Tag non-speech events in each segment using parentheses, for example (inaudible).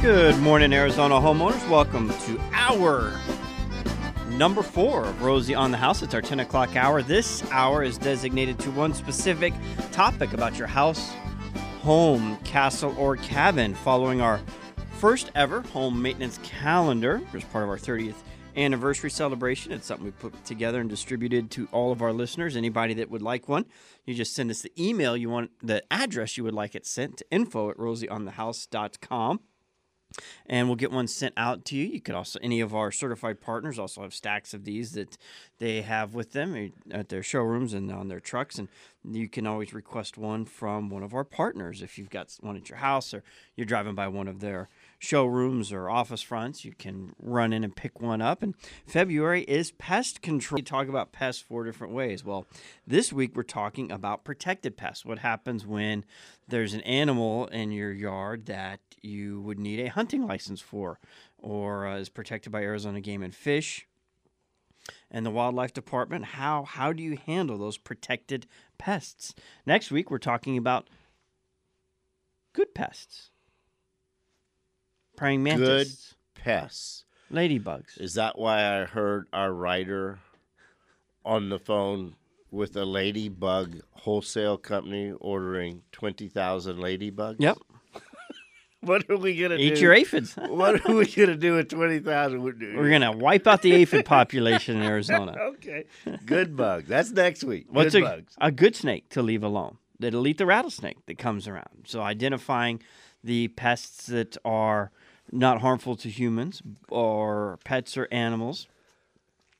Good morning, Arizona homeowners. Welcome to hour number four of Rosie on the House. It's our 10 o'clock hour. This hour is designated to one specific topic about your house, home, castle, or cabin, following our first ever home maintenance calendar as part of our 30th anniversary celebration. It's something we put together and distributed to all of our listeners. Anybody that would like one, you just send us the email you want, the address you would like it sent to info at rosieonthehouse.com and we'll get one sent out to you. You could also any of our certified partners also have stacks of these that they have with them at their showrooms and on their trucks, and you can always request one from one of our partners if you've got one at your house or you're driving by one of their showrooms or office fronts. You can run in and pick one up. And February is pest control. We talk about pests four different ways. Well, this week we're talking about protected pests. What happens when there's an animal in your yard that you would need a hunting license for or uh, is protected by Arizona Game and Fish and the wildlife department. How how do you handle those protected pests? Next week we're talking about good pests. Praying mantis. Good pests. ladybugs. Is that why I heard our writer on the phone with a ladybug wholesale company ordering 20,000 ladybugs? yep (laughs) What are we going to do? eat your aphids (laughs) what are we going to do with 20,000? we're gonna wipe out the aphid population in arizona (laughs) Okay. Good bug. That's next week. What's Good a, bugs. a good snake to leave alone? That'll eat the rattlesnake that comes around. So identifying the pests that are not harmful to humans or pets or animals,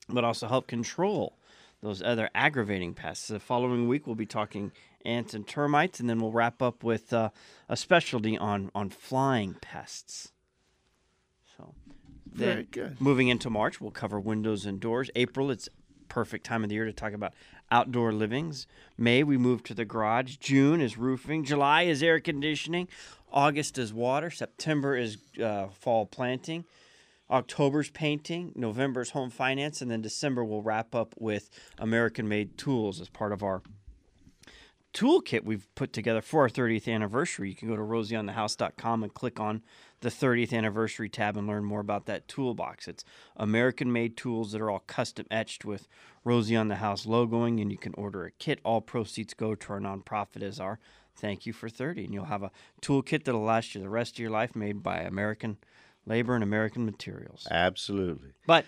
but also help control those other aggravating pests. The following week we'll be talking ants and termites, and then we'll wrap up with uh, a specialty on on flying pests. So Very good. moving into March, we'll cover windows and doors. April, it's perfect time of the year to talk about outdoor livings. May, we move to the garage. June is roofing. July is air conditioning. August is water. September is uh, fall planting. October's painting. November's home finance. And then December, we'll wrap up with American made tools as part of our toolkit we've put together for our 30th anniversary. You can go to rosieonthehouse.com and click on the 30th anniversary tab and learn more about that toolbox. It's American made tools that are all custom etched with Rosie on the House logoing, and you can order a kit. All proceeds go to our nonprofit as our thank you for 30. And you'll have a toolkit that'll last you the rest of your life made by American labor and American materials. Absolutely. But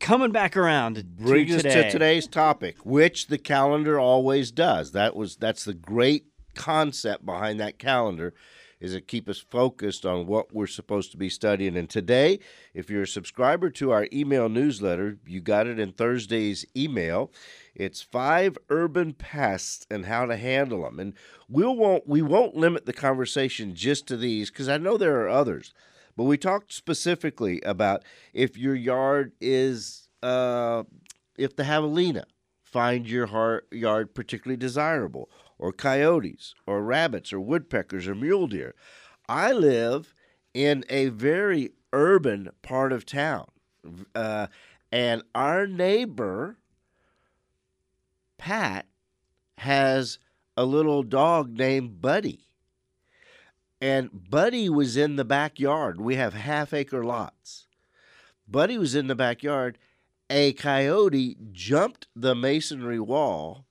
coming back around to Brings us today, to today's topic, which the calendar always does. That was that's the great concept behind that calendar is it keep us focused on what we're supposed to be studying. And today, if you're a subscriber to our email newsletter, you got it in Thursday's email. It's five urban pests and how to handle them. And we'll won't we won't limit the conversation just to these because I know there are others. But we talked specifically about if your yard is uh, if the javelina find your heart, yard particularly desirable, or coyotes, or rabbits, or woodpeckers, or mule deer. I live in a very urban part of town, uh, and our neighbor Pat has a little dog named Buddy. And Buddy was in the backyard. We have half acre lots. Buddy was in the backyard. A coyote jumped the masonry wall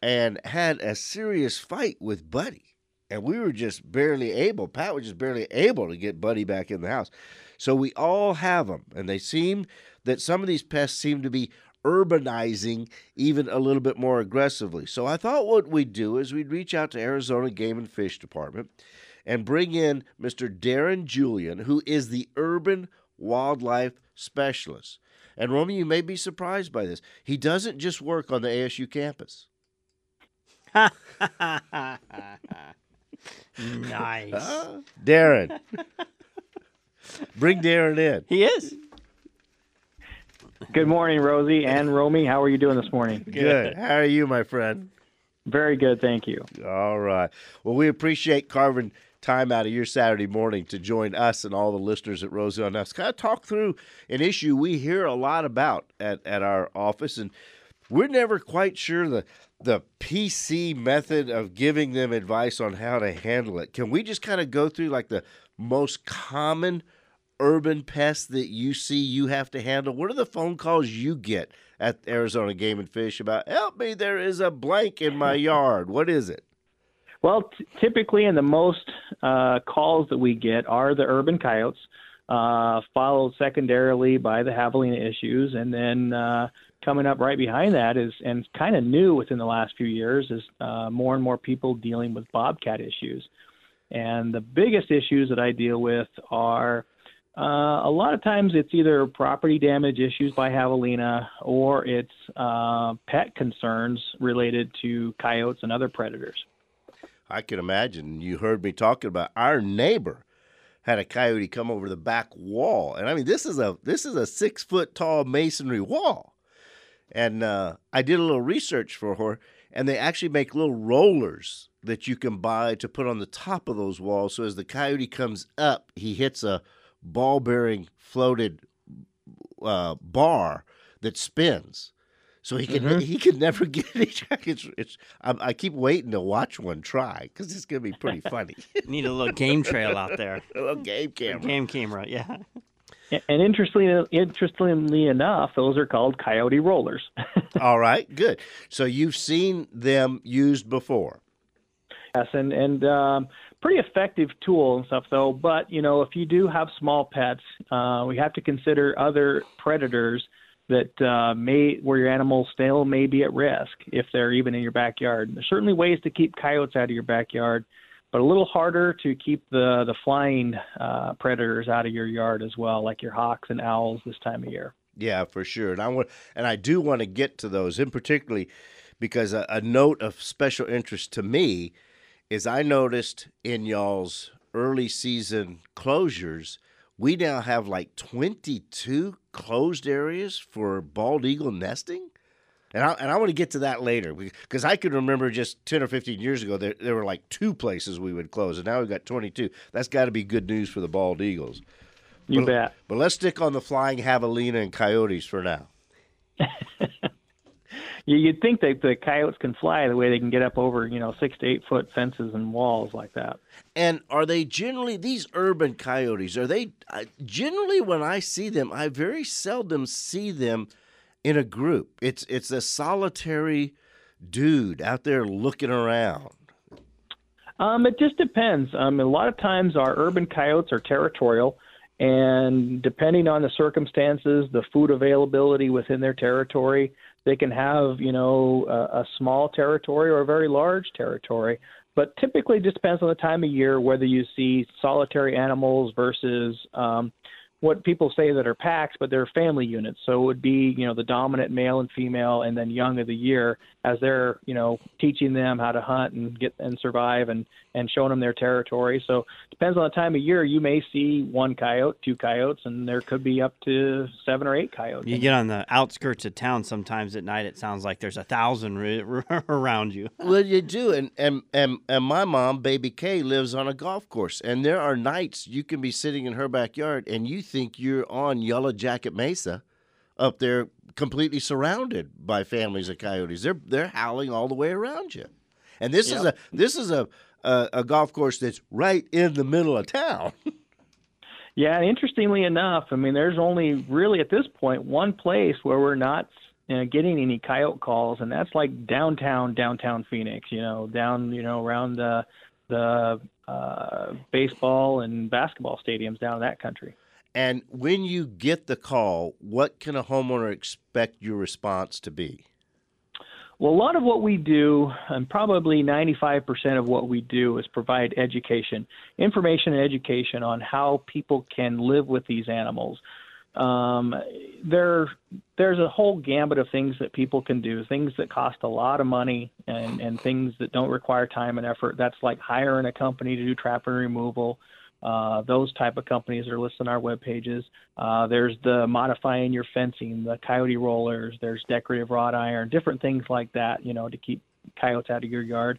and had a serious fight with Buddy. And we were just barely able, Pat was just barely able to get Buddy back in the house. So we all have them. And they seem that some of these pests seem to be urbanizing even a little bit more aggressively. So I thought what we'd do is we'd reach out to Arizona Game and Fish Department and bring in Mr. Darren Julian, who is the urban wildlife specialist. And Romy, you may be surprised by this. He doesn't just work on the ASU campus. (laughs) nice. Darren. (laughs) bring Darren in. He is. Good morning, Rosie and Romy. How are you doing this morning? Good. How are you, my friend? Very good, thank you. All right. Well, we appreciate carving time out of your Saturday morning to join us and all the listeners at on Us. Kind of talk through an issue we hear a lot about at, at our office, and we're never quite sure the the PC method of giving them advice on how to handle it. Can we just kind of go through like the most common urban pests that you see you have to handle? What are the phone calls you get at Arizona Game and Fish about, help me, there is a blank in my yard? What is it? Well, t- typically, and the most uh, calls that we get are the urban coyotes, uh, followed secondarily by the javelina issues, and then uh, coming up right behind that is, and kind of new within the last few years, is uh, more and more people dealing with bobcat issues. And the biggest issues that I deal with are uh, a lot of times it's either property damage issues by javelina or it's uh, pet concerns related to coyotes and other predators. I can imagine. You heard me talking about our neighbor had a coyote come over the back wall, and I mean this is a this is a six foot tall masonry wall, and uh, I did a little research for her, and they actually make little rollers that you can buy to put on the top of those walls. So as the coyote comes up, he hits a ball bearing floated uh, bar that spins so he can mm-hmm. he can never (laughs) get it. It's, it's I, I, keep waiting to watch one try because it's gonna be pretty (laughs) funny. Need a little game trail out there. (laughs) a little game camera. game camera, yeah. And interestingly, interestingly enough, those are called coyote rollers. All right, good. So you've seen them used before. Yes, and and um, pretty effective tool and stuff though. But you know, if you do have small pets, uh, we have to consider other predators that uh, may where your animals still may be at risk if they're even in your backyard. There's certainly ways to keep coyotes out of your backyard, but a little harder to keep the the flying uh, predators out of your yard as well, like your hawks and owls this time of year. Yeah, for sure. And I want and I do want to get to those in particularly because a, a note of special interest to me is I noticed in y'all's early season closures we now have like 22 closed areas for bald eagle nesting. And I, and I want to get to that later because I can remember just 10 or 15 years ago, there, there were like two places we would close, and now we've got 22. That's got to be good news for the bald eagles. You but, bet. But let's stick on the flying javelina and coyotes for now. (laughs) You'd think that the coyotes can fly the way they can get up over, you know, six to eight foot fences and walls like that. And are they generally these urban coyotes? Are they uh, generally when I see them, I very seldom see them in a group. It's it's a solitary dude out there looking around. Um, it just depends. Um, a lot of times our urban coyotes are territorial, and depending on the circumstances, the food availability within their territory, they can have, you know, a, a small territory or a very large territory. But typically, just depends on the time of year whether you see solitary animals versus um, what people say that are packs, but they're family units. So it would be, you know, the dominant male and female, and then young of the year as they're, you know, teaching them how to hunt and get and survive and and showing them their territory. So depends on the time of year. You may see one coyote, two coyotes, and there could be up to seven or eight coyotes. You get on the outskirts of town sometimes at night. It sounds like there's a thousand (laughs) around you. well, you do, and and and and my mom, Baby K, lives on a golf course, and there are nights you can be sitting in her backyard and you think you're on Yellow Jacket Mesa up there completely surrounded by families of coyotes. They're they're howling all the way around you. And this yep. is a this is a, a, a golf course that's right in the middle of town. (laughs) yeah, and interestingly enough, I mean, there's only really at this point one place where we're not you know, getting any coyote calls, and that's like downtown downtown Phoenix. You know, down you know around the the uh, baseball and basketball stadiums down in that country. And when you get the call, what can a homeowner expect your response to be? Well, a lot of what we do, and probably 95% of what we do, is provide education, information and education on how people can live with these animals. Um, there, there's a whole gambit of things that people can do, things that cost a lot of money and, and things that don't require time and effort. That's like hiring a company to do trap and removal, uh, those type of companies are listed on our web pages. Uh, there's the modifying your fencing, the coyote rollers. There's decorative wrought iron, different things like that. You know, to keep coyotes out of your yard.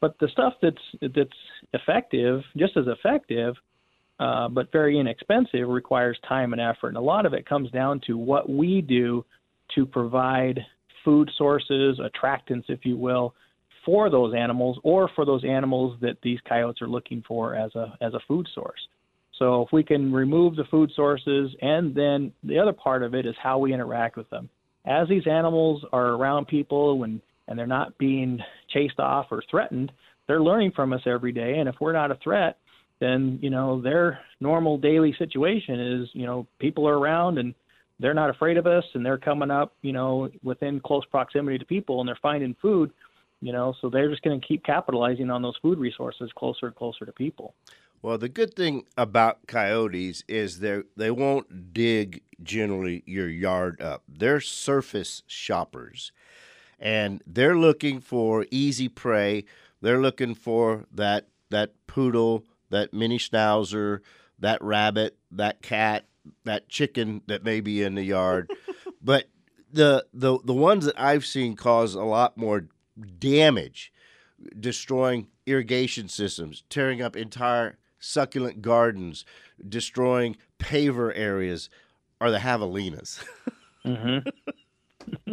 But the stuff that's that's effective, just as effective, uh, but very inexpensive, requires time and effort. And a lot of it comes down to what we do to provide food sources, attractants, if you will, for those animals or for those animals that these coyotes are looking for as a as a food source. So if we can remove the food sources, and then the other part of it is how we interact with them. As these animals are around people when and they're not being chased off or threatened, they're learning from us every day. And if we're not a threat, then you know their normal daily situation is you know people are around and they're not afraid of us and they're coming up you know within close proximity to people and they're finding food you know? So they're just going to keep capitalizing on those food resources closer and closer to people. Well the good thing about coyotes is they they won't dig generally your yard up. They're surface shoppers and they're looking for easy prey. They're looking for that that poodle that mini schnauzer that rabbit that cat that chicken that may be in the yard. (laughs) But the the the ones that I've seen cause a lot more damage, destroying irrigation systems, tearing up entire succulent gardens, destroying paver areas, are the javelinas. mm-hmm. (laughs)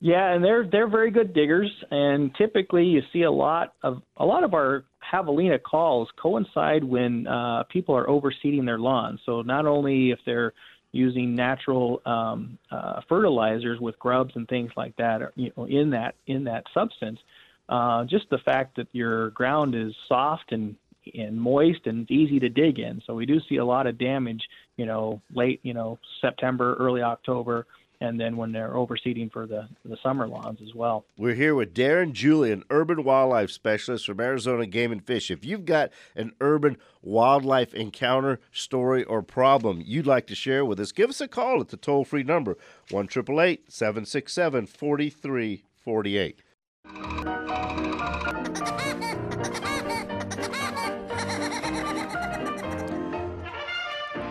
yeah, and they're they're very good diggers, and typically you see a lot of a lot of our javelina calls coincide when uh, people are overseeding their lawns. So not only if they're using natural um, uh, fertilizers with grubs and things like that, you know, in that in that substance. Uh, just the fact that your ground is soft and and moist and easy to dig in. So we do see a lot of damage, you know, late, you know, September, early October, and then when they're overseeding for the the summer lawns as well. We're here with Darren Julian, urban wildlife specialist from Arizona Game and Fish. If you've got an urban wildlife encounter, story, or problem you'd like to share with us, give us a call at the toll free number one 767 4348. (laughs)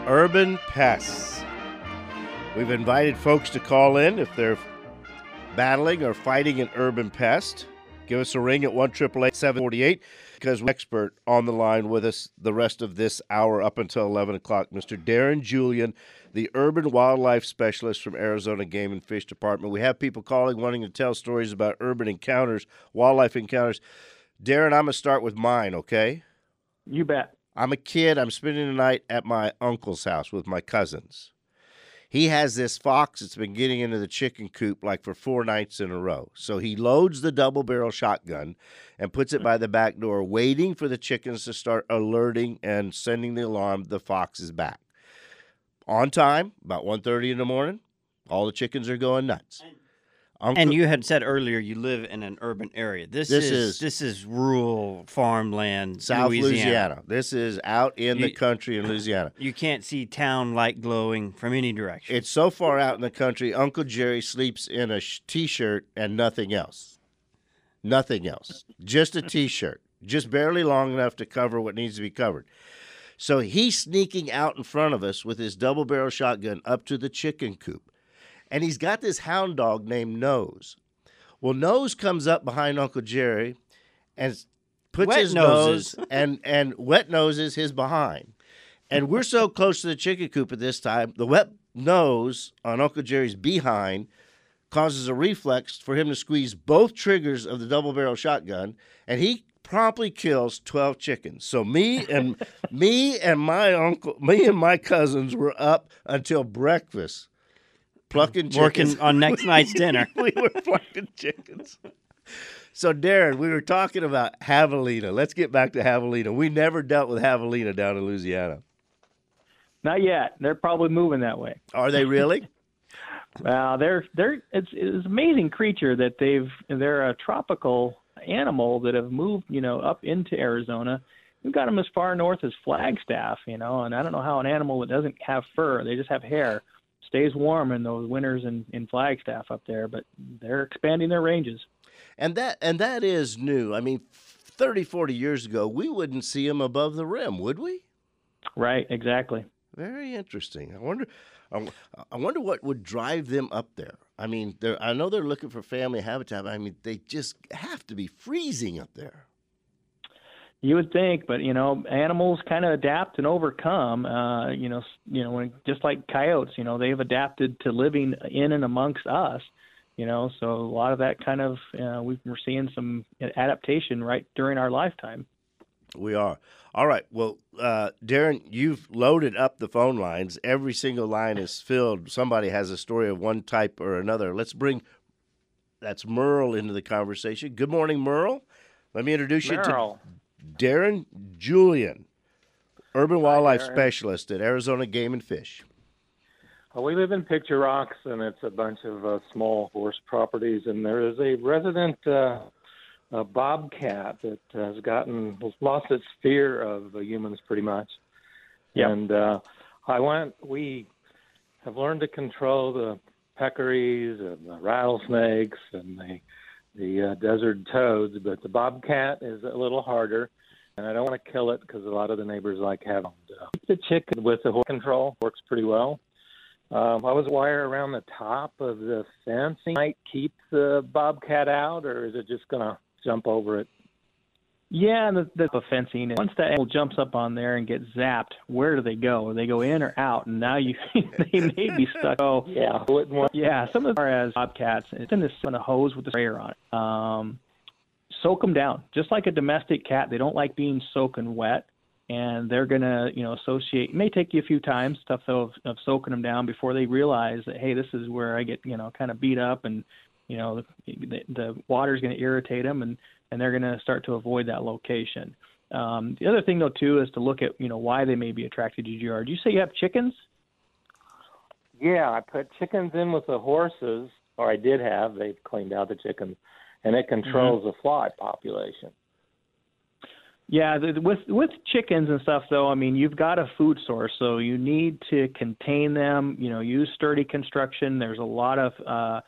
Urban pests. We've invited folks to call in if they're battling or fighting an urban pest. Give us a ring at 1 748 because we're expert on the line with us the rest of this hour up until 11 o'clock. Mr. Darren Julian, the urban wildlife specialist from Arizona Game and Fish Department. We have people calling wanting to tell stories about urban encounters, wildlife encounters. Darren, I'm going to start with mine, okay? You bet. I'm a kid. I'm spending the night at my uncle's house with my cousins. He has this fox that's been getting into the chicken coop like for four nights in a row. So he loads the double barrel shotgun and puts it by the back door, waiting for the chickens to start alerting and sending the alarm the fox is back. On time, about 1.30 in the morning, all the chickens are going nuts. Uncle, and you had said earlier you live in an urban area. This, this is, is, this is rural farmland, South Louisiana. Louisiana. This is out in you, the country in Louisiana. You can't see town light glowing from any direction. It's so far out in the country. Uncle Jerry sleeps in a t-shirt and nothing else. Nothing else. Just a t-shirt, just barely long enough to cover what needs to be covered. So he's sneaking out in front of us with his double barrel shotgun up to the chicken coop and he's got this hound dog named Nose. Well, Nose comes up behind Uncle Jerry and puts wet his noses. nose (laughs) and and wet noses his behind. And we're so close to the chicken coop at this time, the wet nose on Uncle Jerry's behind causes a reflex for him to squeeze both triggers of the double barrel shotgun, and he promptly kills 12 chickens. So me and (laughs) me and my uncle, me and my cousins were up until breakfast plucking chickens. Working on (laughs) next night's dinner. (laughs) we were plucking chickens. So, Darren, we were talking about javelina. Let's get back to javelina. We never dealt with javelina down in Louisiana. Not yet. They're probably moving that way. Are they really? (laughs) well, they're they're it's it's an amazing creature that they've they're a tropical animal that have moved you know up into Arizona. We've got them as far north as Flagstaff, you know, and I don't know how an animal that doesn't have fur, they just have hair, stays warm in those winters in, in Flagstaff up there, but they're expanding their ranges. And that and that is new. I mean, 30, 40 years ago, we wouldn't see them above the rim, would we? Right, exactly. Very interesting. I wonder I wonder what would drive them up there. I mean, I know they're looking for family habitat. I mean, they just have to be freezing up there. You would think, but you know, animals kind of adapt and overcome. Uh, you know, you know, when, just like coyotes, you know, they've adapted to living in and amongst us. You know, so a lot of that kind of uh, we're seeing some adaptation right during our lifetime. We are. All right. Well, uh, Darren, you've loaded up the phone lines. Every single line is filled. Somebody has a story of one type or another. Let's bring that's Merle into the conversation. Good morning, Merle. Let me introduce Merle. you to Darren Julian, urban wildlife Darren. specialist at Arizona Game and Fish. Uh, we live in Picture Rocks, and it's a bunch of uh, small horse properties. And there is a resident uh, a bobcat that has gotten lost its fear of uh, humans pretty much. Yep. And uh, I went. We have learned to control the peccaries and the rattlesnakes and the the uh, desert toads, but the bobcat is a little harder. And I don't want to kill it because a lot of the neighbors like having uh, the chicken with the horse control works pretty well. Um, I was wire around the top of the fence. Might keep the bobcat out, or is it just gonna jump over it? Yeah, and the, the fencing. Once that animal jumps up on there and gets zapped, where do they go? They go in or out, and now you (laughs) they may be stuck. Oh, (laughs) Yeah, yeah. Some of them are as bobcats. It's in this on a hose with a sprayer on it. Um, soak them down, just like a domestic cat. They don't like being soaking wet, and they're gonna, you know, associate. It may take you a few times, stuff though, of, of soaking them down before they realize that hey, this is where I get, you know, kind of beat up, and you know, the, the, the water's gonna irritate them, and and they're gonna start to avoid that location. Um, the other thing though too is to look at, you know, why they may be attracted to your yard. You say you have chickens? Yeah, I put chickens in with the horses, or I did have. They've cleaned out the chickens, and it controls the fly population. Yeah, the, with with chickens and stuff though, I mean, you've got a food source, so you need to contain them. You know, use sturdy construction. There's a lot of uh,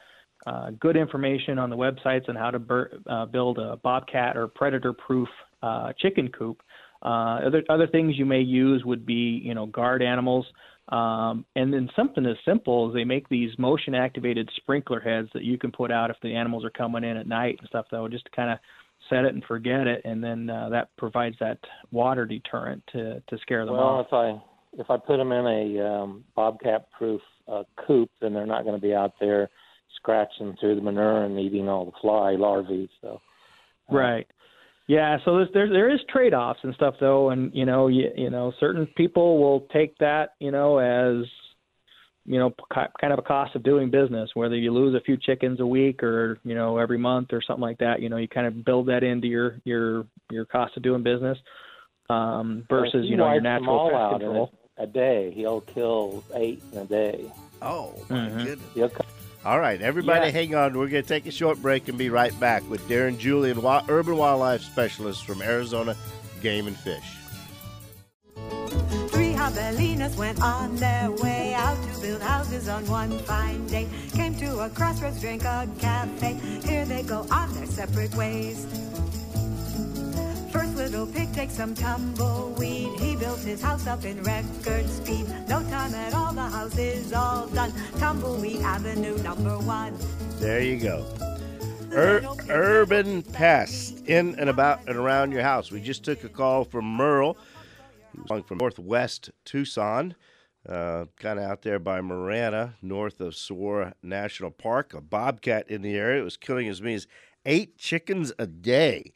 uh, good information on the websites on how to bur- uh, build a bobcat or predator-proof uh, chicken coop. Uh, other other things you may use would be, you know, guard animals. Um, and then something as simple as they make these motion activated sprinkler heads that you can put out if the animals are coming in at night and stuff though, just to kind of set it and forget it, and then uh, that provides that water deterrent to to scare them Well, off. Well, if I if I put them in a um, bobcat-proof uh, coop, then they're not going to be out there scratching through the manure and eating all the fly larvae. So uh, Right. Yeah, so there's, there there is trade-offs and stuff though, and you know you, you know certain people will take that you know as you know kind of a cost of doing business. Whether you lose a few chickens a week or you know every month or something like that, you know you kind of build that into your your your cost of doing business um, versus he you know your wipes them natural all pest out control. in a, a day. He'll kill eight in a day. Oh, my Mhm. goodness. He'll co- All right, everybody, Yeah. hang on. We're going to take a short break and be right back with Darren Julian, urban wildlife specialist from Arizona Game and Fish. Three Javelinas went on their way out to build houses on one fine day. Came to a crossroads, drank a cafe. Here they go on their separate ways. Little pig takes some tumbleweed. He built his house up in record speed. No time at all, the house is all done. Tumbleweed Avenue number one. There you go. Ur- urban pests in and about and around your house. We just took a call from Merle, who's calling from northwest Tucson, uh, kind of out there by Marana, north of Saguaro National Park. A bobcat in the area. Was killing as many as eight chickens a day.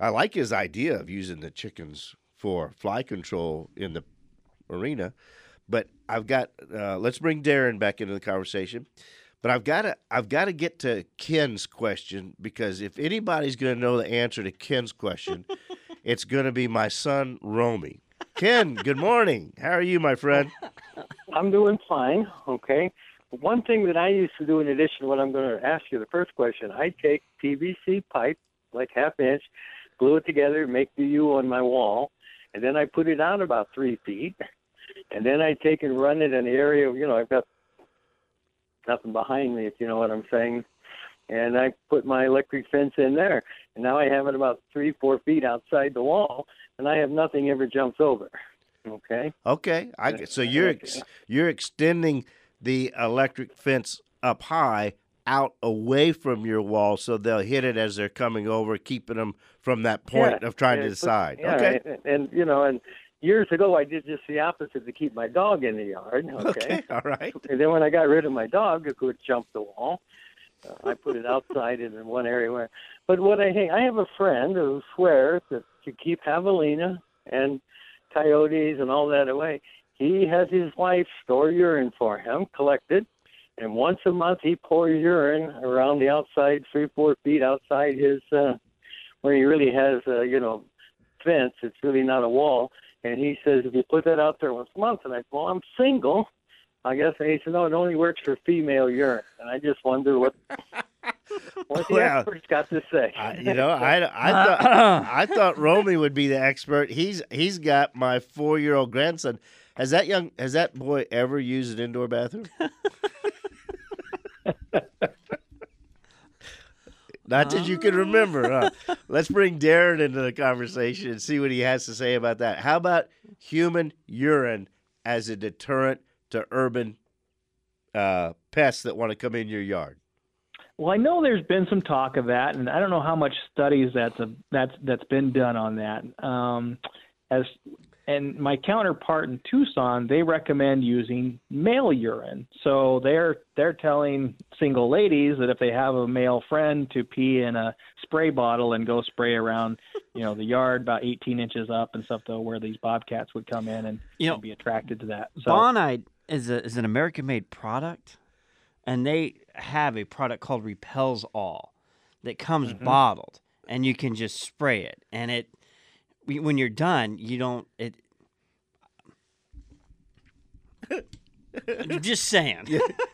I like his idea of using the chickens for fly control in the arena, but I've got. Uh, let's bring Darren back into the conversation. But I've got to I've got to get to Ken's question because if anybody's going to know the answer to Ken's question, (laughs) it's going to be my son Romy. Ken, good morning. How are you, my friend? I'm doing fine. Okay. One thing that I used to do in addition to what I'm going to ask you, the first question, I take PVC pipe, like half inch, glue it together, make the U on my wall, and then I put it out about three feet, and then I take and run it in the area. You know, I've got nothing behind me, if you know what I'm saying. And I put my electric fence in there, and now I have it about three, four feet outside the wall, and I have nothing ever jumps over. Okay. Okay, I so you're ex, you're extending the electric fence up high out away from your wall so they'll hit it as they're coming over, keeping them from that point Yeah, of trying to decide. yeah, okay. and, and you know, and years ago I did just the opposite to keep my dog in the yard. (laughs) Okay. Okay. All right. And then when I got rid of my dog, it could jump the wall. Uh, I put it outside in one area where. But what I hey, I have a friend who swears that to keep javelina and coyotes and all that away, he has his wife store urine for him, collected, and once a month he pours urine around the outside, three four feet outside his uh, where he really has uh, you know fence. It's really not a wall. And he says, if you put that out there once a month, and I said, well, I'm single. I guess. And he said, no, it only works for female urine. And I just wonder what (laughs) what the Well, experts got to say. I, you know, I, I (laughs) thought I thought Romy would be the expert. He's he's got my four year old grandson. Has that young has that boy ever used an indoor bathroom? (laughs) Not that you can remember. Huh? (laughs) Let's bring Darren into the conversation and see what he has to say about that. How about human urine as a deterrent to urban uh, pests that want to come in your yard? Well, I know there's been some talk of that, and I don't know how much studies that's a, that's that's been done on that. Um, as and my counterpart in Tucson, they recommend using male urine. So they're they're telling single ladies that if they have a male friend to pee in a spray bottle and go spray around, you know, the yard about 18 inches up and stuff, though, where these bobcats would come in and, You know, and be attracted to that. So Bonide is a, is an American made product, and they have a product called Repels All that comes Mm-hmm. bottled, and you can just spray it, and it when you're done, you don't it. (laughs) just saying,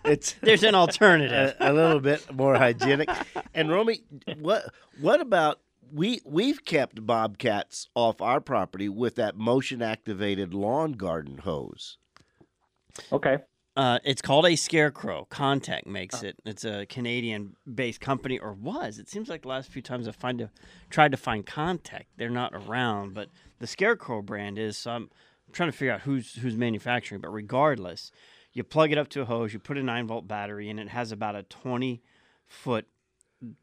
It's (laughs) there's an alternative. a, a little bit more hygienic. And Romy, what what about we we've kept bobcats off our property with that motion activated lawn garden hose. okay. Uh, it's called a scarecrow. Contech makes it. It's a Canadian-based company, or was. It seems like the last few times I've find to, tried to find Contech, they're not around. But the Scarecrow brand is. So I'm trying to figure out who's who's manufacturing. But regardless, you plug it up to a hose. You put a nine volt battery and It has about a 20 foot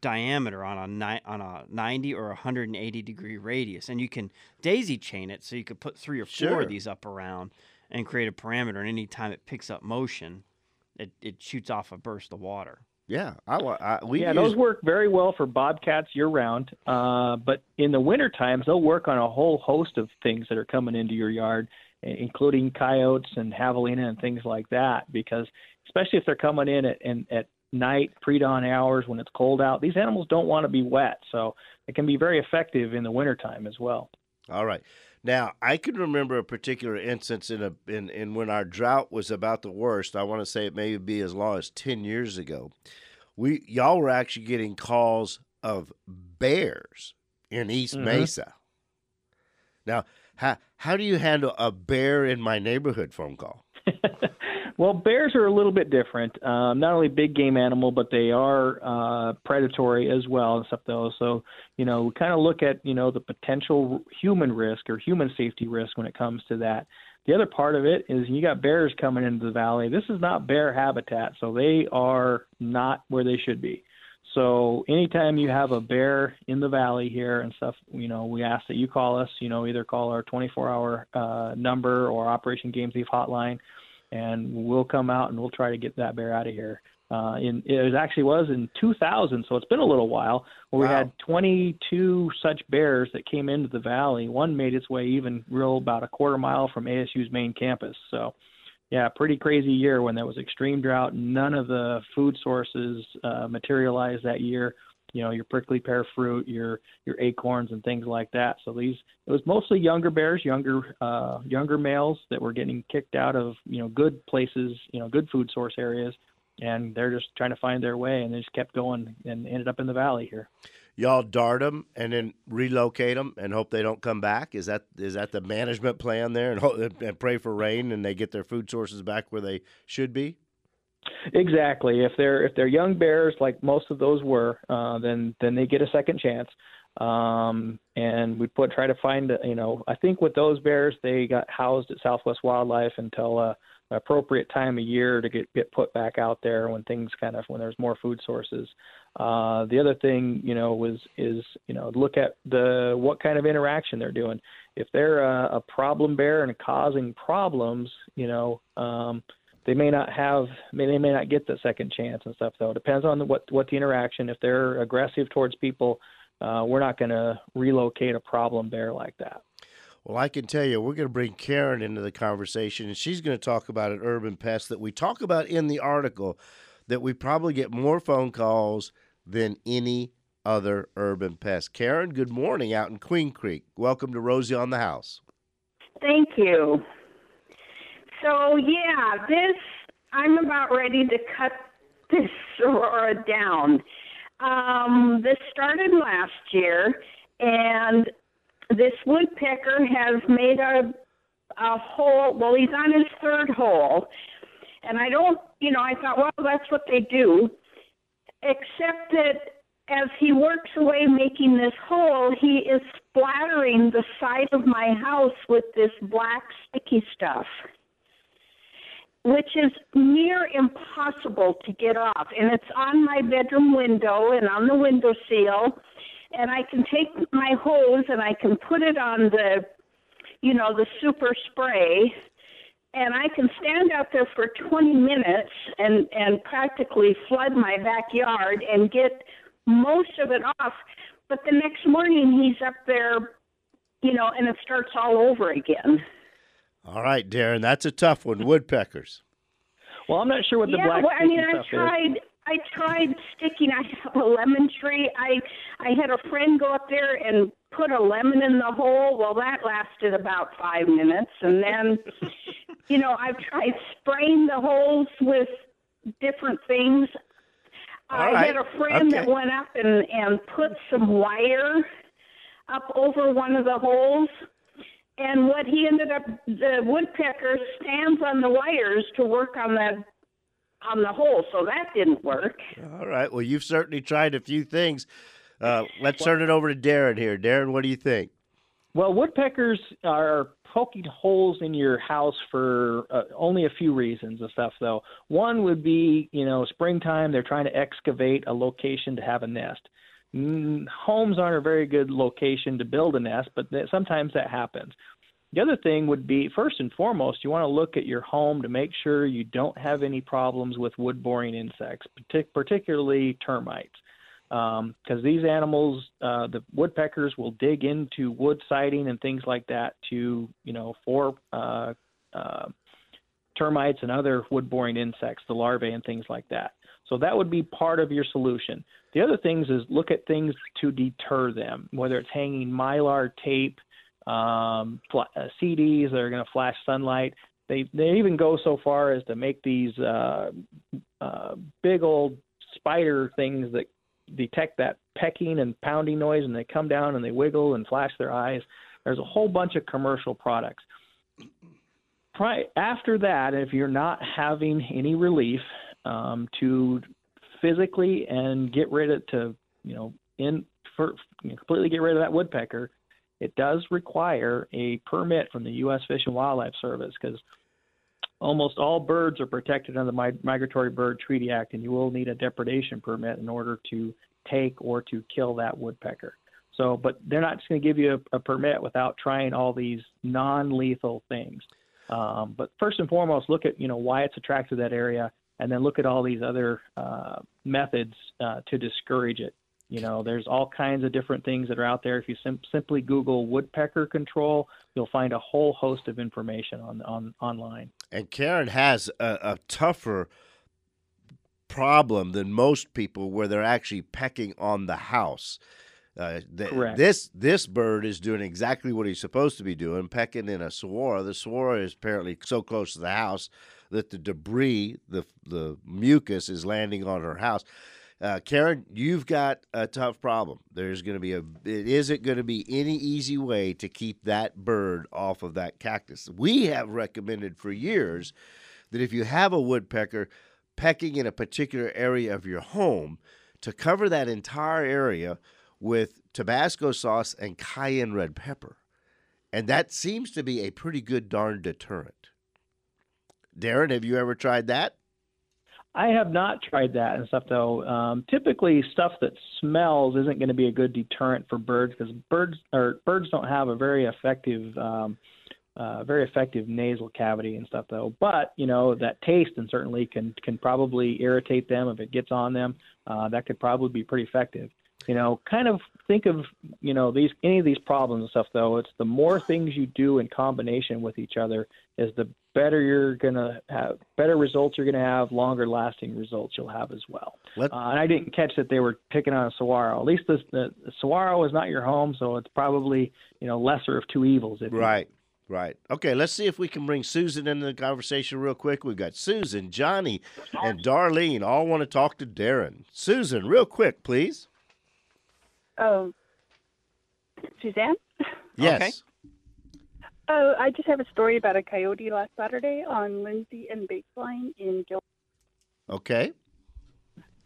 diameter on a ni- on a 90 or 180 degree radius, and you can daisy chain it. So you could put three or four Sure. of these up around and create a parameter. And anytime it picks up motion, it, it shoots off a burst of water. Yeah, I, I we yeah, those work very well for bobcats year round. Uh, but in the winter times, they'll work on a whole host of things that are coming into your yard, including coyotes and javelina and things like that. Because especially if they're coming in at in, at night, pre-dawn hours when it's cold out, these animals don't want to be wet, so it can be very effective in the wintertime as well. All right. Now I can remember a particular instance in a in, in when our drought was about the worst. I want to say it may be as long as ten years ago. We y'all were actually getting calls of bears in East Mhm. Mesa. Now, how how do you handle a bear in my neighborhood phone call? (laughs) well, bears are a little bit different. Um, not only big game animal, but they are uh, predatory as well and stuff. Though, so you know, we kind of look at you know the potential human risk or human safety risk when it comes to that. The other part of it is you got bears coming into the valley. This is not bear habitat, so they are not where they should be. So anytime you have a bear in the valley here and stuff, you know, we ask that you call us. You know, either call our 24-hour uh, number or Operation Game Thief hotline, and we'll come out and we'll try to get that bear out of here. Uh, in it actually was in 2000, so it's been a little while. Where we had 22 such bears that came into the valley. One made its way even real about a quarter mile from ASU's main campus. So, yeah, pretty crazy year when there was extreme drought. None of the food sources uh, materialized that year. You know, your prickly pear fruit, your your acorns, and things like that. So these it was mostly younger bears, younger uh, younger males that were getting kicked out of you know good places, you know, good food source areas, and they're just trying to find their way, and they just kept going and ended up in the valley here. Y'all dart them and then relocate them and hope they don't come back. Is that is that the management plan there? And, ho- and pray for rain and they get their food sources back where they should be. Exactly. If they're if they're young bears, like most of those were, uh, then then they get a second chance. Um, and we put try to find you know I think with those bears they got housed at Southwest Wildlife until uh, appropriate time of year to get get put back out there when things kind of when there's more food sources. Uh, the other thing you know was is you know look at the what kind of interaction they're doing. If they're a, a problem bear and causing problems, you know. Um, they may not have, may, they may not get the second chance and stuff. Though it depends on the, what what the interaction. If they're aggressive towards people, uh, we're not going to relocate a problem bear like that. Well, I can tell you, we're going to bring Karen into the conversation, and she's going to talk about an urban pest that we talk about in the article that we probably get more phone calls than any other urban pest. Karen, good morning out in Queen Creek. Welcome to Rosie on the House. Thank you. So, yeah, this, I'm about ready to cut (laughs) this saguaro down. Um, this started last year, and this woodpecker has made a a hole. Well, he's on his third hole, and I don't, you know, I thought, well, that's what they do. Except that as he works away making this hole, he is splattering the side of my house with this black sticky stuff, which is near impossible to get off. And it's on my bedroom window and on the window seal and I can take my hose and I can put it on the, you know, the super spray, and I can stand out there for 20 minutes and and practically flood my backyard and get most of it off. But the next morning he's up there, you know, and it starts all over again. All right, Darren, that's a tough one. Woodpeckers. Well, I'm not sure what the yeah, black well, I mean, I tried. is. I tried sticking. I have a lemon tree. I I had a friend go up there and put a lemon in the hole. Well, that lasted about five minutes, and then, (laughs) you know, I've tried spraying the holes with different things. All I right. had a friend that went up and and put some wire up over one of the holes. And what he ended up, the woodpecker stands on the wires to work on the on the hole, so that didn't work. All right. Well, you've certainly tried a few things. Uh, let's turn it over to Darren here. Darren, what do you think? Well, woodpeckers are poking holes in your house for uh, only a few reasons and stuff, though. One would be, you know, springtime, they're trying to excavate a location to have a nest. Homes aren't a very good location to build a nest, but th- sometimes that happens. The other thing would be, first and foremost, you want to look at your home to make sure you don't have any problems with wood boring insects, partic- particularly termites because these animals, uh, the woodpeckers, will dig into wood siding and things like that to, you know, for uh, uh, termites and other wood-boring insects, the larvae and things like that. So that would be part of your solution. The other things is look at things to deter them, whether it's hanging mylar tape, um, fla- uh, CDs that are going to flash sunlight. They they even go so far as to make these uh, uh, big old spider things that detect that pecking and pounding noise and they come down and they wiggle and flash their eyes. There's a whole bunch of commercial products. Pri- after that, if you're not having any relief um, to physically and get rid of to you know in for you know, completely get rid of that woodpecker, it does require a permit from the U.S. Fish and Wildlife Service because almost all birds are protected under the Migratory Bird Treaty Act, and you will need a depredation permit in order to take or to kill that woodpecker. So, but they're not just going to give you a, a permit without trying all these non-lethal things. Um, but first and foremost, look at you know why it's attracted to that area, and then look at all these other uh, methods uh, to discourage it. You know, there's all kinds of different things that are out there. If you sim- simply Google woodpecker control, you'll find a whole host of information on on online. And Karen has a, a tougher problem than most people where they're actually pecking on the house. Uh, th- Correct. This this bird is doing exactly what he's supposed to be doing, pecking in a saguaro. The saguaro is apparently so close to the house that the debris, the the mucus, is landing on her house. Uh, Karen, you've got a tough problem. There's going to be a. It isn't going to be any easy way to keep that bird off of that cactus. We have recommended for years that if you have a woodpecker pecking in a particular area of your home, to cover that entire area with Tabasco sauce and cayenne red pepper. And that seems to be a pretty good darn deterrent. Darren, have you ever tried that? I have not tried that and stuff though. Um, typically, stuff that smells isn't going to be a good deterrent for birds because birds or birds don't have a very effective um, uh, very effective nasal cavity and stuff though. But you know that taste and certainly can can probably irritate them if it gets on them. Uh, that could probably be pretty effective. You know, kind of think of you know these any of these problems and stuff though. It's the more things you do in combination with each other is the better you're gonna have, better results you're gonna have, longer lasting results you'll have as well. Let- Uh, and I didn't catch that they were picking on a saguaro. At least this, the, the saguaro is not your home, so it's probably you know lesser of two evils. If you. Right, right. Okay, let's see if we can bring Susan into the conversation real quick. We've got Susan, Johnny, and Darlene all want to talk to Darren. Susan, real quick, please. Oh, Suzanne? Yes. Okay. Oh, I just have a story about a coyote last Saturday on Lindsay and Baseline in Gil. Okay.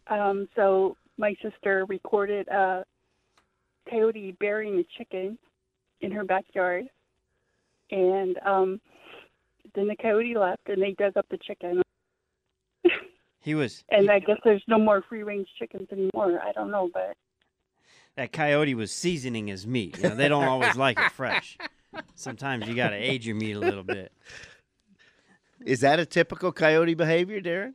Um, so my sister recorded a coyote burying a chicken in her backyard, and um, then the coyote left, and they dug up the chicken. He was (laughs) And I guess there's no more free range chickens anymore. I don't know, but that coyote was seasoning his meat. You know, they don't always like it fresh. (laughs) Sometimes you got to age your meat a little bit. Is that a typical coyote behavior, Darren?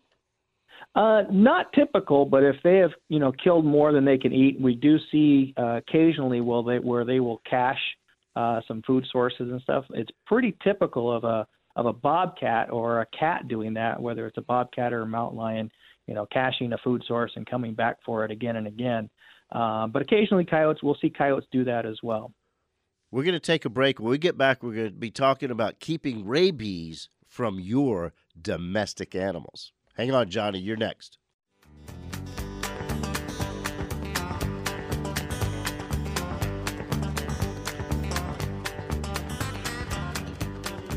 Uh, not typical, but if they have you know killed more than they can eat, we do see uh, occasionally will they where they will cache uh, some food sources and stuff. It's pretty typical of a of a bobcat or a cat doing that, whether it's a bobcat or a mountain lion, you know, caching a food source and coming back for it again and again. Uh, but occasionally, coyotes we'll see coyotes do that as well. We're going to take a break. When we get back, we're going to be talking about keeping rabies from your domestic animals. Hang on, Johnny. You're next.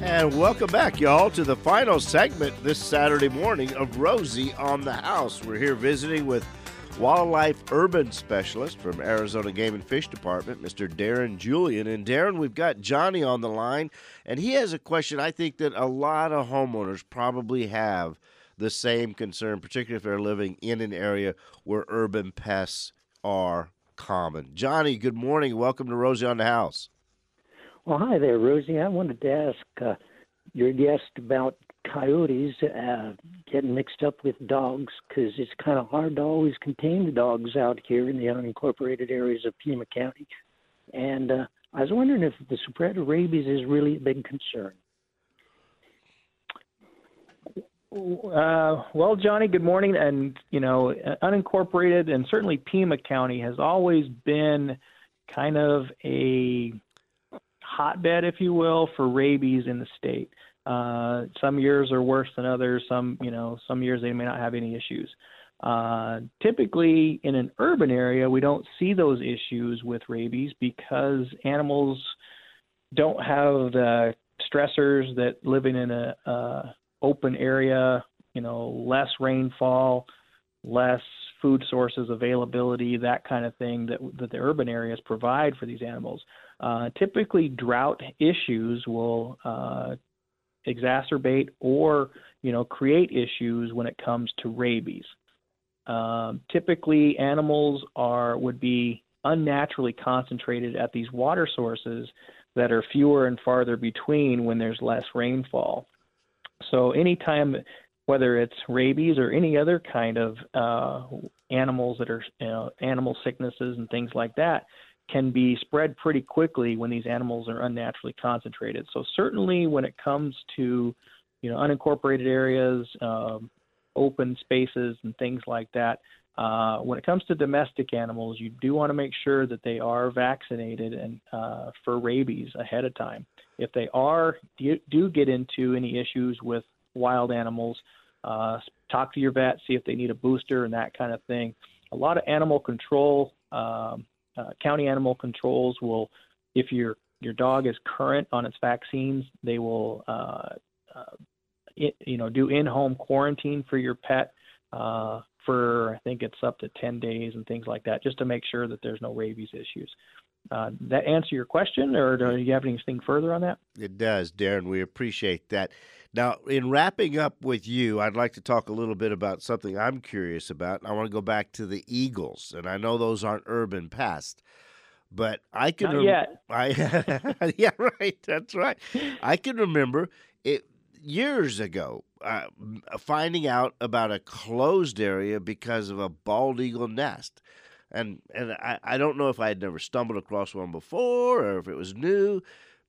And welcome back, y'all, to the final segment this Saturday morning of Rosie on the House. We're here visiting with wildlife urban specialist from Arizona Game and Fish Department, Mr. Darren Julian. And Darren, we've got Johnny on the line, and he has a question I think that a lot of homeowners probably have the same concern, particularly if they're living in an area where urban pests are common. Johnny, good morning. Welcome to Rosie on the House. Well, hi there, Rosie. I wanted to ask uh, your guest about coyotes uh, getting mixed up with dogs because it's kind of hard to always contain the dogs out here in the unincorporated areas of Pima County. And uh, I was wondering if the spread of rabies is really a big concern. Uh, well, Johnny, good morning. And, you know, unincorporated and certainly Pima County has always been kind of a hotbed, if you will, for rabies in the state. Uh, some years are worse than others. Some, you know, some years they may not have any issues. Uh, typically, in an urban area, we don't see those issues with rabies because animals don't have the stressors that living in a uh, open area, you know, less rainfall, less food sources availability, that kind of thing that that the urban areas provide for these animals. Uh, typically, drought issues will uh, exacerbate or you know create issues when it comes to rabies. Um, typically, animals are would be unnaturally concentrated at these water sources that are fewer and farther between when there's less rainfall. So anytime, whether it's rabies or any other kind of uh, animals that are you know, animal sicknesses and things like that, can be spread pretty quickly when these animals are unnaturally concentrated. So certainly when it comes to you know unincorporated areas, um, open spaces, and things like that. Uh, when it comes to domestic animals, you do want to make sure that they are vaccinated and uh, for rabies ahead of time. If they are do, do get into any issues with wild animals, uh, talk to your vet, see if they need a booster and that kind of thing. A lot of animal control, um, uh, county animal controls will, if your your dog is current on its vaccines, they will, uh, uh, it, you know, do in-home quarantine for your pet uh, for I think it's up to 10 days and things like that, just to make sure that there's no rabies issues. Uh, that answer your question, or do you have anything further on that? It does, Darren. We appreciate that. Now, in wrapping up with you, I'd like to talk a little bit about something I'm curious about. I want to go back to the eagles, and I know those aren't urban past, But I can Not rem- yet. (laughs) I (laughs) yeah, right. That's right. I can remember it years ago uh, finding out about a closed area because of a bald eagle nest. And and I, I don't know if I had never stumbled across one before or if it was new,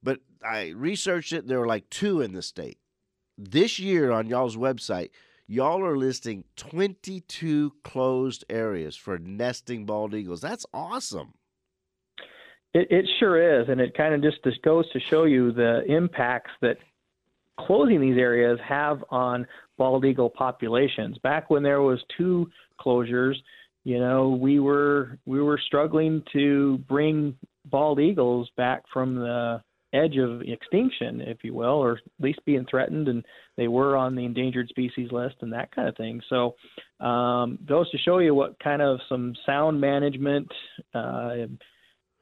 but I researched it. There were like two in the state. This year on y'all's website, y'all are listing 22 closed areas for nesting bald eagles. That's awesome. It, it sure is, and it kind of just, goes to show you the impacts that closing these areas have on bald eagle populations. Back when there was two closures, you know, we were we were struggling to bring bald eagles back from the edge of extinction, if you will, or at least being threatened, and they were on the endangered species list and that kind of thing. So, um, goes to show you what kind of some sound management. Uh,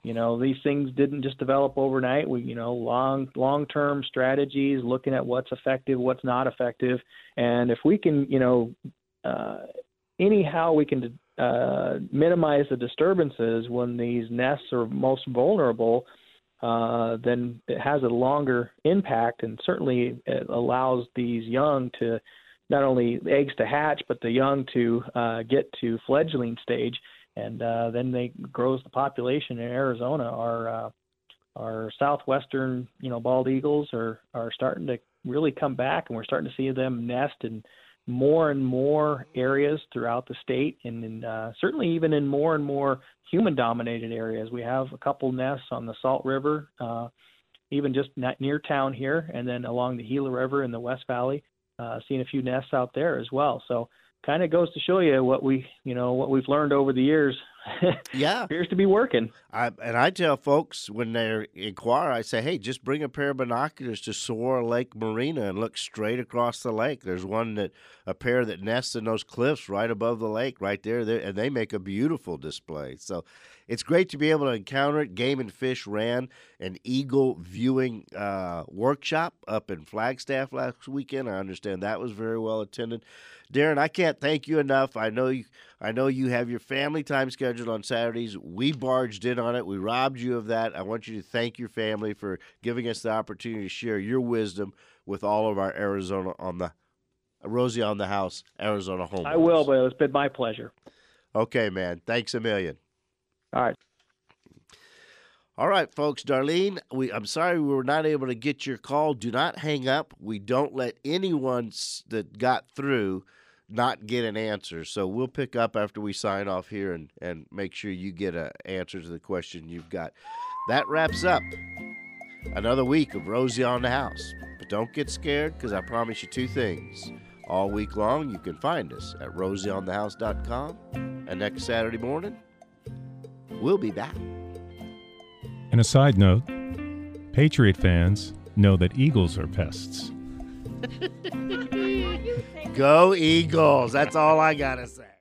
you know these things didn't just develop overnight we you know long long term strategies looking at what's effective what's not effective and if we can you know uh, anyhow we can uh, minimize the disturbances when these nests are most vulnerable uh, then it has a longer impact and certainly it allows these young to not only eggs to hatch but the young to uh, get to fledgling stage and uh, then they grows the population in Arizona. Our uh, our southwestern, you know, bald eagles are are starting to really come back, and we're starting to see them nest in more and more areas throughout the state, and in, uh, certainly even in more and more human-dominated areas. We have a couple nests on the Salt River, uh, even just near town here, and then along the Gila River in the West Valley. Uh, seeing a few nests out there as well. So kind of goes to show you what we you know what we've learned over the years Yeah. (laughs) appears to be working I, and I tell folks when they inquire, I say, hey, just bring a pair of binoculars to Saguaro Lake Marina and look straight across the lake. There's one that a pair that nests in those cliffs right above the lake, right there, there and they make a beautiful display. So it's great to be able to encounter it. Game and Fish ran an eagle viewing uh, workshop up in Flagstaff last weekend. I understand that was very well attended. Darren, I can't thank you enough. I know you. I know you have your family time scheduled on Saturdays. We barged in on it. We robbed you of that. I want you to thank your family for giving us the opportunity to share your wisdom with all of our Arizona on the Rosie on the House Arizona home. i will but it's been my pleasure Okay, man. Thanks a million. all right All right, folks. Darlene, we I'm sorry we were not able to get your call. Do not hang up. We don't let anyone that got through not get an answer. So we'll pick up after we sign off here and, and make sure you get an answer to the question you've got. That wraps up another week of Rosie on the House. But don't get scared because I promise you two things. All week long, you can find us at rosieonthehouse.com. And next Saturday morning, we'll be back. And a side note Patriot fans know that eagles are pests. (laughs) Go Eagles. That's all I got to say.